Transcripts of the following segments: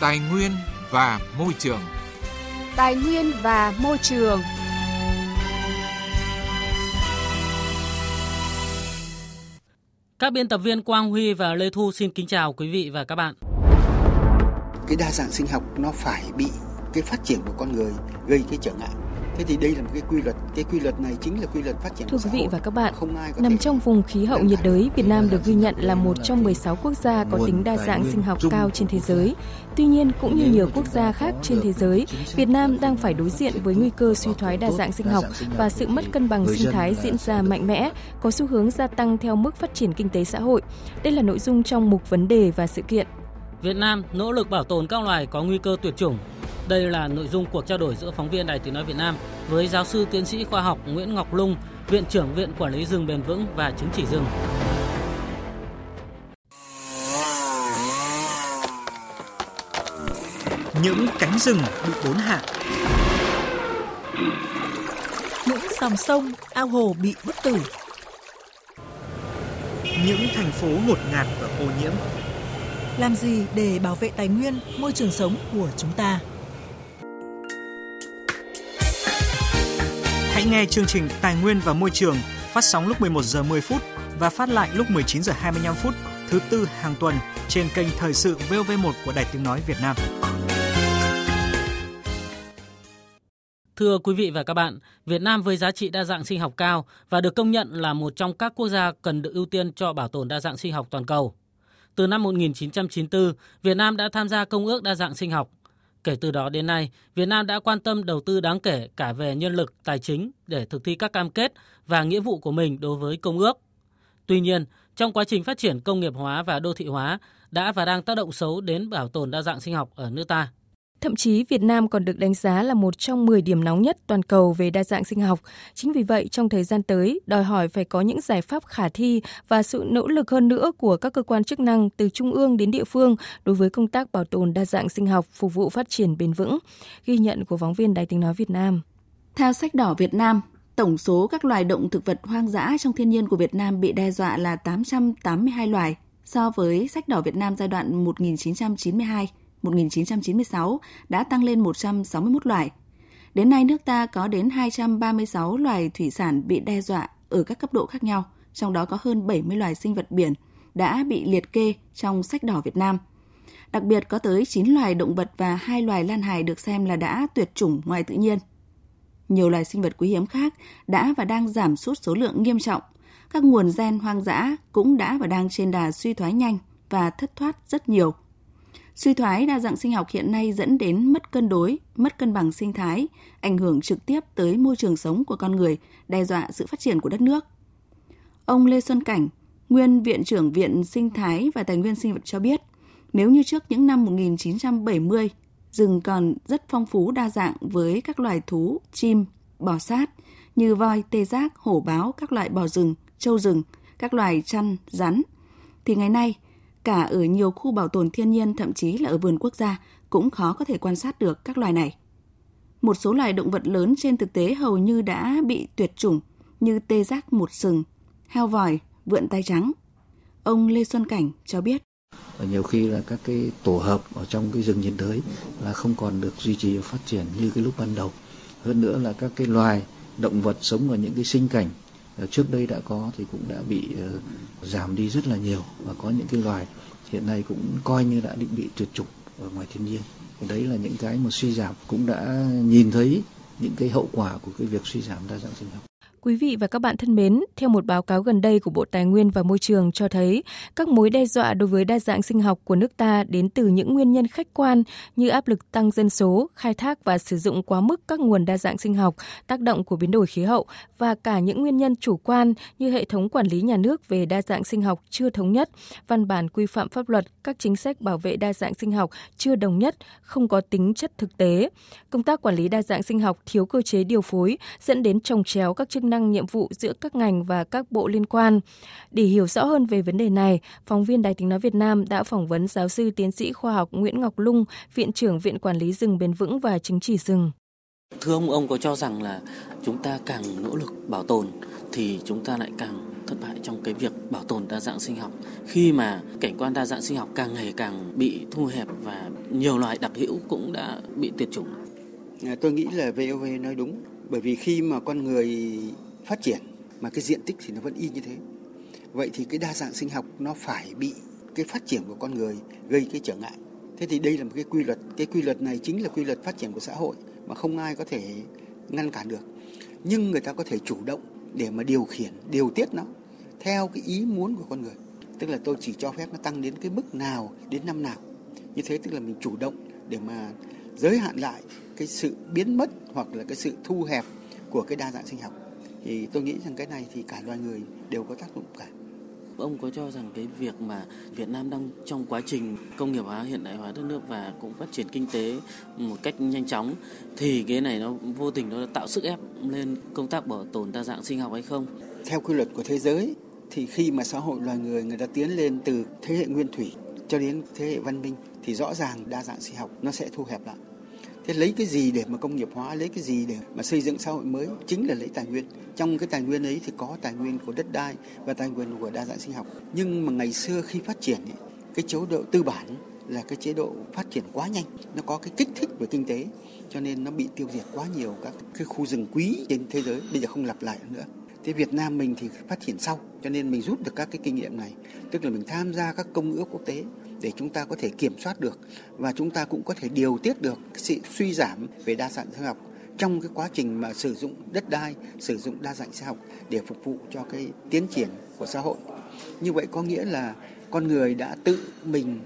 Tài nguyên và môi trường. Tài nguyên và môi trường. Các biên tập viên Quang Huy và Lê Thu xin kính chào quý vị và các bạn. Cái đa dạng sinh học nó phải bị cái phát triển của con người gây cái trở ngại Thế thì đây là một cái quy luật, cái quy luật này chính là quy luật phát triển Thưa quý vị và các bạn, không ai nằm trong vùng khí hậu nhiệt đới, Việt Nam được ghi nhận là một trong 16 quốc gia có tính đa dạng sinh học cao trên thế giới. Tuy nhiên, cũng như nhiều quốc gia khác trên thế giới, Việt Nam đang phải đối diện với nguy cơ suy thoái đa dạng sinh học và sự mất cân bằng sinh thái diễn ra mạnh mẽ, có xu hướng gia tăng theo mức phát triển kinh tế xã hội. Đây là nội dung trong mục vấn đề và sự kiện. Việt Nam nỗ lực bảo tồn các loài có nguy cơ tuyệt chủng đây là nội dung cuộc trao đổi giữa phóng viên Đài Tiếng Nói Việt Nam với giáo sư tiến sĩ khoa học Nguyễn Ngọc Lung, Viện trưởng Viện Quản lý rừng bền vững và chứng chỉ rừng. Những cánh rừng bị đốn hạ. Những dòng sông, ao hồ bị bức tử. Những thành phố ngột ngạt và ô nhiễm. Làm gì để bảo vệ tài nguyên, môi trường sống của chúng ta? Hãy nghe chương trình Tài nguyên và Môi trường phát sóng lúc 11 giờ 10 phút và phát lại lúc 19 giờ 25 phút thứ tư hàng tuần trên kênh Thời sự VOV1 của Đài Tiếng Nói Việt Nam. Thưa quý vị và các bạn, Việt Nam với giá trị đa dạng sinh học cao và được công nhận là một trong các quốc gia cần được ưu tiên cho bảo tồn đa dạng sinh học toàn cầu. Từ năm 1994, Việt Nam đã tham gia Công ước Đa dạng sinh học. Kể từ đó đến nay, Việt Nam đã quan tâm đầu tư đáng kể cả về nhân lực, tài chính để thực thi các cam kết và nghĩa vụ của mình đối với công ước. Tuy nhiên, trong quá trình phát triển công nghiệp hóa và đô thị hóa đã và đang tác động xấu đến bảo tồn đa dạng sinh học ở nước ta. Thậm chí Việt Nam còn được đánh giá là một trong 10 điểm nóng nhất toàn cầu về đa dạng sinh học. Chính vì vậy, trong thời gian tới, đòi hỏi phải có những giải pháp khả thi và sự nỗ lực hơn nữa của các cơ quan chức năng từ trung ương đến địa phương đối với công tác bảo tồn đa dạng sinh học phục vụ phát triển bền vững. Ghi nhận của phóng viên Đài tiếng nói Việt Nam. Theo sách đỏ Việt Nam, tổng số các loài động thực vật hoang dã trong thiên nhiên của Việt Nam bị đe dọa là 882 loài so với sách đỏ Việt Nam giai đoạn 1992 1996 đã tăng lên 161 loài. Đến nay, nước ta có đến 236 loài thủy sản bị đe dọa ở các cấp độ khác nhau, trong đó có hơn 70 loài sinh vật biển đã bị liệt kê trong sách đỏ Việt Nam. Đặc biệt có tới 9 loài động vật và 2 loài lan hài được xem là đã tuyệt chủng ngoài tự nhiên. Nhiều loài sinh vật quý hiếm khác đã và đang giảm sút số lượng nghiêm trọng. Các nguồn gen hoang dã cũng đã và đang trên đà suy thoái nhanh và thất thoát rất nhiều – Suy thoái đa dạng sinh học hiện nay dẫn đến mất cân đối, mất cân bằng sinh thái, ảnh hưởng trực tiếp tới môi trường sống của con người, đe dọa sự phát triển của đất nước. Ông Lê Xuân Cảnh, nguyên Viện trưởng Viện Sinh thái và Tài nguyên sinh vật cho biết, nếu như trước những năm 1970, rừng còn rất phong phú đa dạng với các loài thú, chim, bò sát như voi, tê giác, hổ báo, các loại bò rừng, trâu rừng, các loài chăn, rắn, thì ngày nay – cả ở nhiều khu bảo tồn thiên nhiên thậm chí là ở vườn quốc gia cũng khó có thể quan sát được các loài này. Một số loài động vật lớn trên thực tế hầu như đã bị tuyệt chủng như tê giác một sừng, heo vòi, vượn tay trắng. Ông Lê Xuân Cảnh cho biết. Và nhiều khi là các cái tổ hợp ở trong cái rừng nhiệt đới là không còn được duy trì và phát triển như cái lúc ban đầu. Hơn nữa là các cái loài động vật sống ở những cái sinh cảnh Ờ, trước đây đã có thì cũng đã bị ờ, giảm đi rất là nhiều và có những cái loài hiện nay cũng coi như đã định bị tuyệt chủng ở ngoài thiên nhiên. Đấy là những cái mà suy giảm, cũng đã nhìn thấy những cái hậu quả của cái việc suy giảm đa dạng sinh học. Quý vị và các bạn thân mến, theo một báo cáo gần đây của Bộ Tài nguyên và Môi trường cho thấy, các mối đe dọa đối với đa dạng sinh học của nước ta đến từ những nguyên nhân khách quan như áp lực tăng dân số, khai thác và sử dụng quá mức các nguồn đa dạng sinh học, tác động của biến đổi khí hậu và cả những nguyên nhân chủ quan như hệ thống quản lý nhà nước về đa dạng sinh học chưa thống nhất, văn bản quy phạm pháp luật, các chính sách bảo vệ đa dạng sinh học chưa đồng nhất, không có tính chất thực tế. Công tác quản lý đa dạng sinh học thiếu cơ chế điều phối dẫn đến trồng chéo các chức năng nhiệm vụ giữa các ngành và các bộ liên quan. Để hiểu rõ hơn về vấn đề này, phóng viên Đài tiếng nói Việt Nam đã phỏng vấn giáo sư tiến sĩ khoa học Nguyễn Ngọc Lung, Viện trưởng Viện Quản lý rừng bền vững và chứng chỉ rừng. Thưa ông, ông có cho rằng là chúng ta càng nỗ lực bảo tồn thì chúng ta lại càng thất bại trong cái việc bảo tồn đa dạng sinh học khi mà cảnh quan đa dạng sinh học càng ngày càng bị thu hẹp và nhiều loài đặc hữu cũng đã bị tuyệt chủng? À, tôi nghĩ là VOV nói đúng bởi vì khi mà con người phát triển mà cái diện tích thì nó vẫn y như thế. Vậy thì cái đa dạng sinh học nó phải bị cái phát triển của con người gây cái trở ngại. Thế thì đây là một cái quy luật, cái quy luật này chính là quy luật phát triển của xã hội mà không ai có thể ngăn cản được. Nhưng người ta có thể chủ động để mà điều khiển, điều tiết nó theo cái ý muốn của con người. Tức là tôi chỉ cho phép nó tăng đến cái mức nào, đến năm nào. Như thế tức là mình chủ động để mà giới hạn lại cái sự biến mất hoặc là cái sự thu hẹp của cái đa dạng sinh học. Thì tôi nghĩ rằng cái này thì cả loài người đều có tác dụng cả. Ông có cho rằng cái việc mà Việt Nam đang trong quá trình công nghiệp hóa, hiện đại hóa đất nước và cũng phát triển kinh tế một cách nhanh chóng thì cái này nó vô tình nó tạo sức ép lên công tác bảo tồn đa dạng sinh học hay không? Theo quy luật của thế giới thì khi mà xã hội loài người người ta tiến lên từ thế hệ nguyên thủy cho đến thế hệ văn minh thì rõ ràng đa dạng sinh học nó sẽ thu hẹp lại. Thế lấy cái gì để mà công nghiệp hóa lấy cái gì để mà xây dựng xã hội mới chính là lấy tài nguyên. Trong cái tài nguyên ấy thì có tài nguyên của đất đai và tài nguyên của đa dạng sinh học. Nhưng mà ngày xưa khi phát triển ấy, cái chế độ tư bản là cái chế độ phát triển quá nhanh. Nó có cái kích thích về kinh tế cho nên nó bị tiêu diệt quá nhiều các cái khu rừng quý trên thế giới. Bây giờ không lặp lại nữa thế Việt Nam mình thì phát triển sau cho nên mình rút được các cái kinh nghiệm này tức là mình tham gia các công ước quốc tế để chúng ta có thể kiểm soát được và chúng ta cũng có thể điều tiết được sự suy giảm về đa dạng sinh học trong cái quá trình mà sử dụng đất đai, sử dụng đa dạng sinh học để phục vụ cho cái tiến triển của xã hội. Như vậy có nghĩa là con người đã tự mình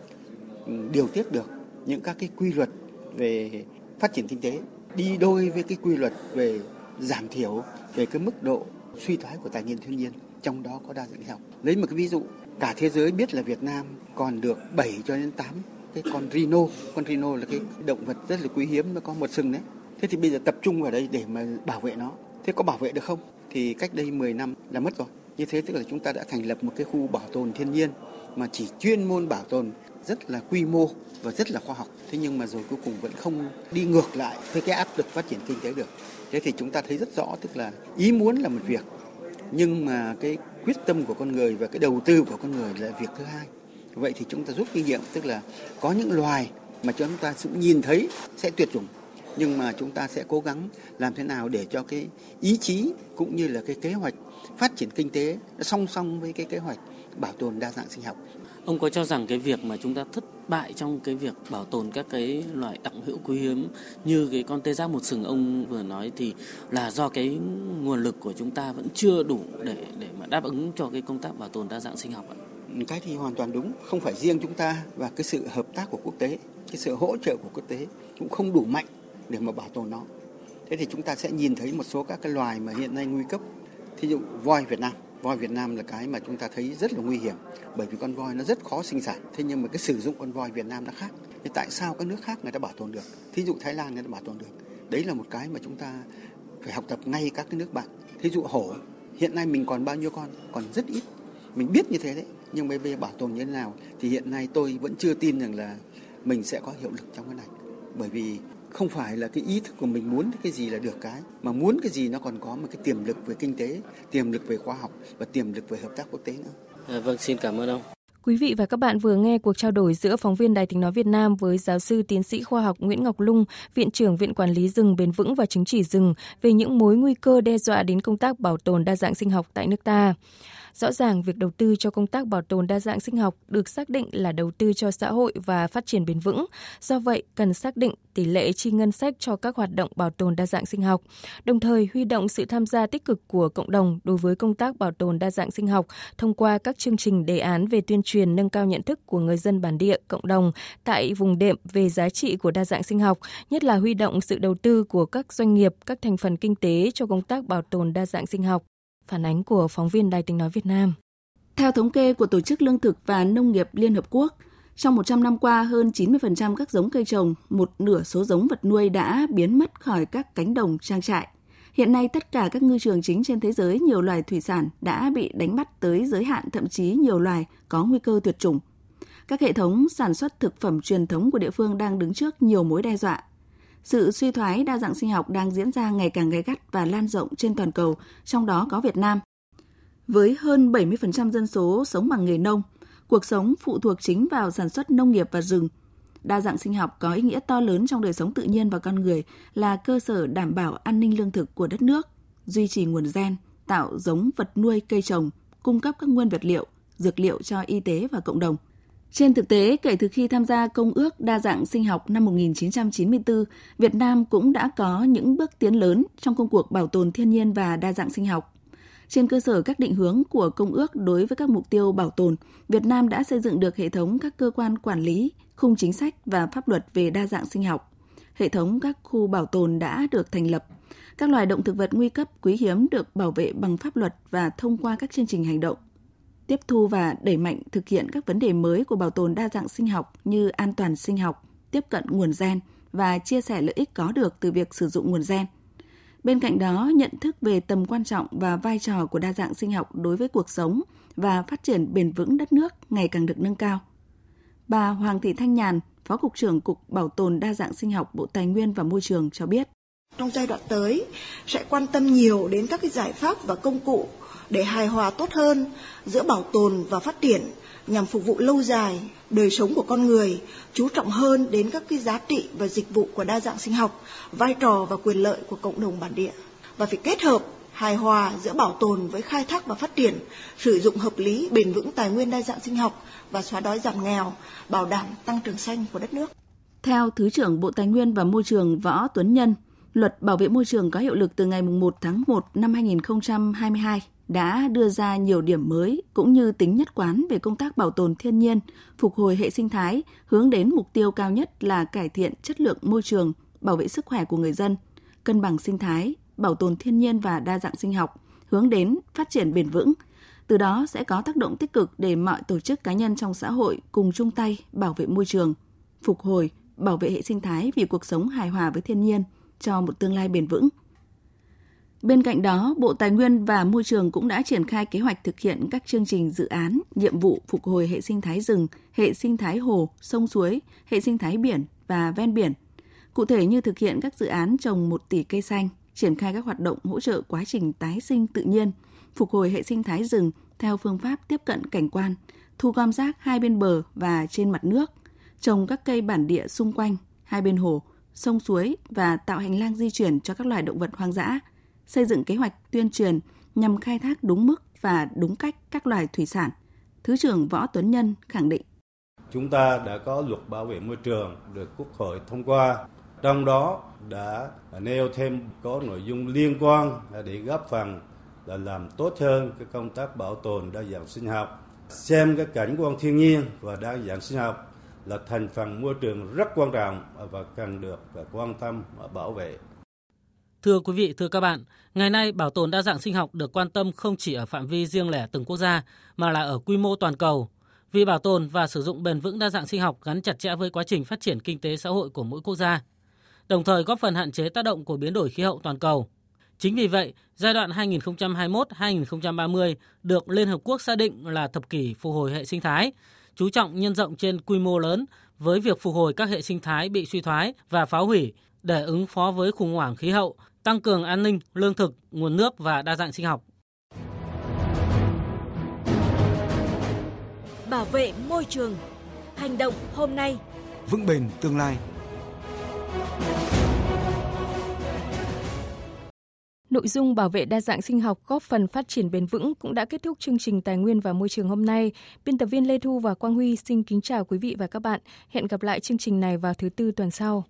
ừ, điều tiết được những các cái quy luật về phát triển kinh tế đi đôi với cái quy luật về giảm thiểu về cái mức độ suy thoái của tài nguyên thiên nhiên, trong đó có đa dạng sinh học. Lấy một cái ví dụ, cả thế giới biết là Việt Nam còn được 7 cho đến 8 cái con rhino. Con rhino là cái động vật rất là quý hiếm, nó có một sừng đấy. Thế thì bây giờ tập trung vào đây để mà bảo vệ nó. Thế có bảo vệ được không? Thì cách đây 10 năm là mất rồi. Như thế tức là chúng ta đã thành lập một cái khu bảo tồn thiên nhiên mà chỉ chuyên môn bảo tồn, rất là quy mô và rất là khoa học. Thế nhưng mà rồi cuối cùng vẫn không đi ngược lại với cái áp lực phát triển kinh tế được. Thế thì chúng ta thấy rất rõ, tức là ý muốn là một việc, nhưng mà cái quyết tâm của con người và cái đầu tư của con người là việc thứ hai. Vậy thì chúng ta rút kinh nghiệm, tức là có những loài mà chúng ta cũng nhìn thấy sẽ tuyệt chủng, nhưng mà chúng ta sẽ cố gắng làm thế nào để cho cái ý chí cũng như là cái kế hoạch phát triển kinh tế song song với cái kế hoạch bảo tồn đa dạng sinh học. Ông có cho rằng cái việc mà chúng ta thất bại trong cái việc bảo tồn các cái loại đặc hữu quý hiếm như cái con tê giác một sừng ông vừa nói thì là do cái nguồn lực của chúng ta vẫn chưa đủ để để mà đáp ứng cho cái công tác bảo tồn đa dạng sinh học ạ? Cái thì hoàn toàn đúng, không phải riêng chúng ta và cái sự hợp tác của quốc tế, cái sự hỗ trợ của quốc tế cũng không đủ mạnh để mà bảo tồn nó. Thế thì chúng ta sẽ nhìn thấy một số các cái loài mà hiện nay nguy cấp. Thí dụ voi Việt Nam voi Việt Nam là cái mà chúng ta thấy rất là nguy hiểm, bởi vì con voi nó rất khó sinh sản. Thế nhưng mà cái sử dụng con voi Việt Nam nó khác. Thì tại sao các nước khác người ta bảo tồn được? Thí dụ Thái Lan người ta bảo tồn được. Đấy là một cái mà chúng ta phải học tập ngay các cái nước bạn. Thí dụ hổ, hiện nay mình còn bao nhiêu con? Còn rất ít. Mình biết như thế đấy, nhưng bây giờ bảo tồn như thế nào? Thì hiện nay tôi vẫn chưa tin rằng là mình sẽ có hiệu lực trong cái này. Bởi vì không phải là cái ý thức của mình muốn cái gì là được cái mà muốn cái gì nó còn có một cái tiềm lực về kinh tế tiềm lực về khoa học và tiềm lực về hợp tác quốc tế nữa à, vâng xin cảm ơn ông Quý vị và các bạn vừa nghe cuộc trao đổi giữa phóng viên Đài tiếng nói Việt Nam với giáo sư tiến sĩ khoa học Nguyễn Ngọc Lung, Viện trưởng Viện Quản lý rừng bền vững và chứng chỉ rừng về những mối nguy cơ đe dọa đến công tác bảo tồn đa dạng sinh học tại nước ta. Rõ ràng việc đầu tư cho công tác bảo tồn đa dạng sinh học được xác định là đầu tư cho xã hội và phát triển bền vững. Do vậy, cần xác định tỷ lệ chi ngân sách cho các hoạt động bảo tồn đa dạng sinh học, đồng thời huy động sự tham gia tích cực của cộng đồng đối với công tác bảo tồn đa dạng sinh học thông qua các chương trình đề án về tuyên truyền nâng cao nhận thức của người dân bản địa, cộng đồng tại vùng đệm về giá trị của đa dạng sinh học, nhất là huy động sự đầu tư của các doanh nghiệp, các thành phần kinh tế cho công tác bảo tồn đa dạng sinh học. Phản ánh của phóng viên Đài tiếng nói Việt Nam. Theo thống kê của Tổ chức Lương thực và Nông nghiệp Liên Hợp Quốc, trong 100 năm qua, hơn 90% các giống cây trồng, một nửa số giống vật nuôi đã biến mất khỏi các cánh đồng trang trại. Hiện nay, tất cả các ngư trường chính trên thế giới, nhiều loài thủy sản đã bị đánh bắt tới giới hạn, thậm chí nhiều loài có nguy cơ tuyệt chủng. Các hệ thống sản xuất thực phẩm truyền thống của địa phương đang đứng trước nhiều mối đe dọa sự suy thoái đa dạng sinh học đang diễn ra ngày càng gay gắt và lan rộng trên toàn cầu, trong đó có Việt Nam. Với hơn 70% dân số sống bằng nghề nông, cuộc sống phụ thuộc chính vào sản xuất nông nghiệp và rừng. Đa dạng sinh học có ý nghĩa to lớn trong đời sống tự nhiên và con người là cơ sở đảm bảo an ninh lương thực của đất nước, duy trì nguồn gen, tạo giống vật nuôi cây trồng, cung cấp các nguyên vật liệu, dược liệu cho y tế và cộng đồng. Trên thực tế, kể từ khi tham gia Công ước Đa dạng sinh học năm 1994, Việt Nam cũng đã có những bước tiến lớn trong công cuộc bảo tồn thiên nhiên và đa dạng sinh học. Trên cơ sở các định hướng của Công ước đối với các mục tiêu bảo tồn, Việt Nam đã xây dựng được hệ thống các cơ quan quản lý, khung chính sách và pháp luật về đa dạng sinh học. Hệ thống các khu bảo tồn đã được thành lập. Các loài động thực vật nguy cấp quý hiếm được bảo vệ bằng pháp luật và thông qua các chương trình hành động tiếp thu và đẩy mạnh thực hiện các vấn đề mới của bảo tồn đa dạng sinh học như an toàn sinh học, tiếp cận nguồn gen và chia sẻ lợi ích có được từ việc sử dụng nguồn gen. Bên cạnh đó, nhận thức về tầm quan trọng và vai trò của đa dạng sinh học đối với cuộc sống và phát triển bền vững đất nước ngày càng được nâng cao. Bà Hoàng Thị Thanh Nhàn, Phó Cục trưởng Cục Bảo tồn Đa dạng sinh học Bộ Tài nguyên và Môi trường cho biết. Trong giai đoạn tới sẽ quan tâm nhiều đến các cái giải pháp và công cụ để hài hòa tốt hơn giữa bảo tồn và phát triển nhằm phục vụ lâu dài đời sống của con người, chú trọng hơn đến các cái giá trị và dịch vụ của đa dạng sinh học, vai trò và quyền lợi của cộng đồng bản địa và phải kết hợp hài hòa giữa bảo tồn với khai thác và phát triển, sử dụng hợp lý bền vững tài nguyên đa dạng sinh học và xóa đói giảm nghèo, bảo đảm tăng trưởng xanh của đất nước. Theo Thứ trưởng Bộ Tài nguyên và Môi trường Võ Tuấn Nhân, Luật Bảo vệ môi trường có hiệu lực từ ngày 1 tháng 1 năm 2022 đã đưa ra nhiều điểm mới cũng như tính nhất quán về công tác bảo tồn thiên nhiên, phục hồi hệ sinh thái, hướng đến mục tiêu cao nhất là cải thiện chất lượng môi trường, bảo vệ sức khỏe của người dân, cân bằng sinh thái, bảo tồn thiên nhiên và đa dạng sinh học, hướng đến phát triển bền vững. Từ đó sẽ có tác động tích cực để mọi tổ chức cá nhân trong xã hội cùng chung tay bảo vệ môi trường, phục hồi, bảo vệ hệ sinh thái vì cuộc sống hài hòa với thiên nhiên cho một tương lai bền vững. Bên cạnh đó, Bộ Tài nguyên và Môi trường cũng đã triển khai kế hoạch thực hiện các chương trình dự án, nhiệm vụ phục hồi hệ sinh thái rừng, hệ sinh thái hồ, sông suối, hệ sinh thái biển và ven biển. Cụ thể như thực hiện các dự án trồng 1 tỷ cây xanh, triển khai các hoạt động hỗ trợ quá trình tái sinh tự nhiên, phục hồi hệ sinh thái rừng theo phương pháp tiếp cận cảnh quan, thu gom rác hai bên bờ và trên mặt nước, trồng các cây bản địa xung quanh, hai bên hồ, sông suối và tạo hành lang di chuyển cho các loài động vật hoang dã – xây dựng kế hoạch tuyên truyền nhằm khai thác đúng mức và đúng cách các loài thủy sản. Thứ trưởng Võ Tuấn Nhân khẳng định. Chúng ta đã có luật bảo vệ môi trường được Quốc hội thông qua, trong đó đã nêu thêm có nội dung liên quan để góp phần là làm tốt hơn cái công tác bảo tồn đa dạng sinh học, xem cái cảnh quan thiên nhiên và đa dạng sinh học là thành phần môi trường rất quan trọng và cần được à, quan tâm và bảo vệ. Thưa quý vị, thưa các bạn, ngày nay bảo tồn đa dạng sinh học được quan tâm không chỉ ở phạm vi riêng lẻ từng quốc gia mà là ở quy mô toàn cầu. Vì bảo tồn và sử dụng bền vững đa dạng sinh học gắn chặt chẽ với quá trình phát triển kinh tế xã hội của mỗi quốc gia, đồng thời góp phần hạn chế tác động của biến đổi khí hậu toàn cầu. Chính vì vậy, giai đoạn 2021-2030 được Liên Hợp Quốc xác định là thập kỷ phục hồi hệ sinh thái, chú trọng nhân rộng trên quy mô lớn với việc phục hồi các hệ sinh thái bị suy thoái và phá hủy để ứng phó với khủng hoảng khí hậu, tăng cường an ninh, lương thực, nguồn nước và đa dạng sinh học. Bảo vệ môi trường. Hành động hôm nay. Vững bền tương lai. Nội dung bảo vệ đa dạng sinh học góp phần phát triển bền vững cũng đã kết thúc chương trình Tài nguyên và Môi trường hôm nay. Biên tập viên Lê Thu và Quang Huy xin kính chào quý vị và các bạn. Hẹn gặp lại chương trình này vào thứ tư tuần sau.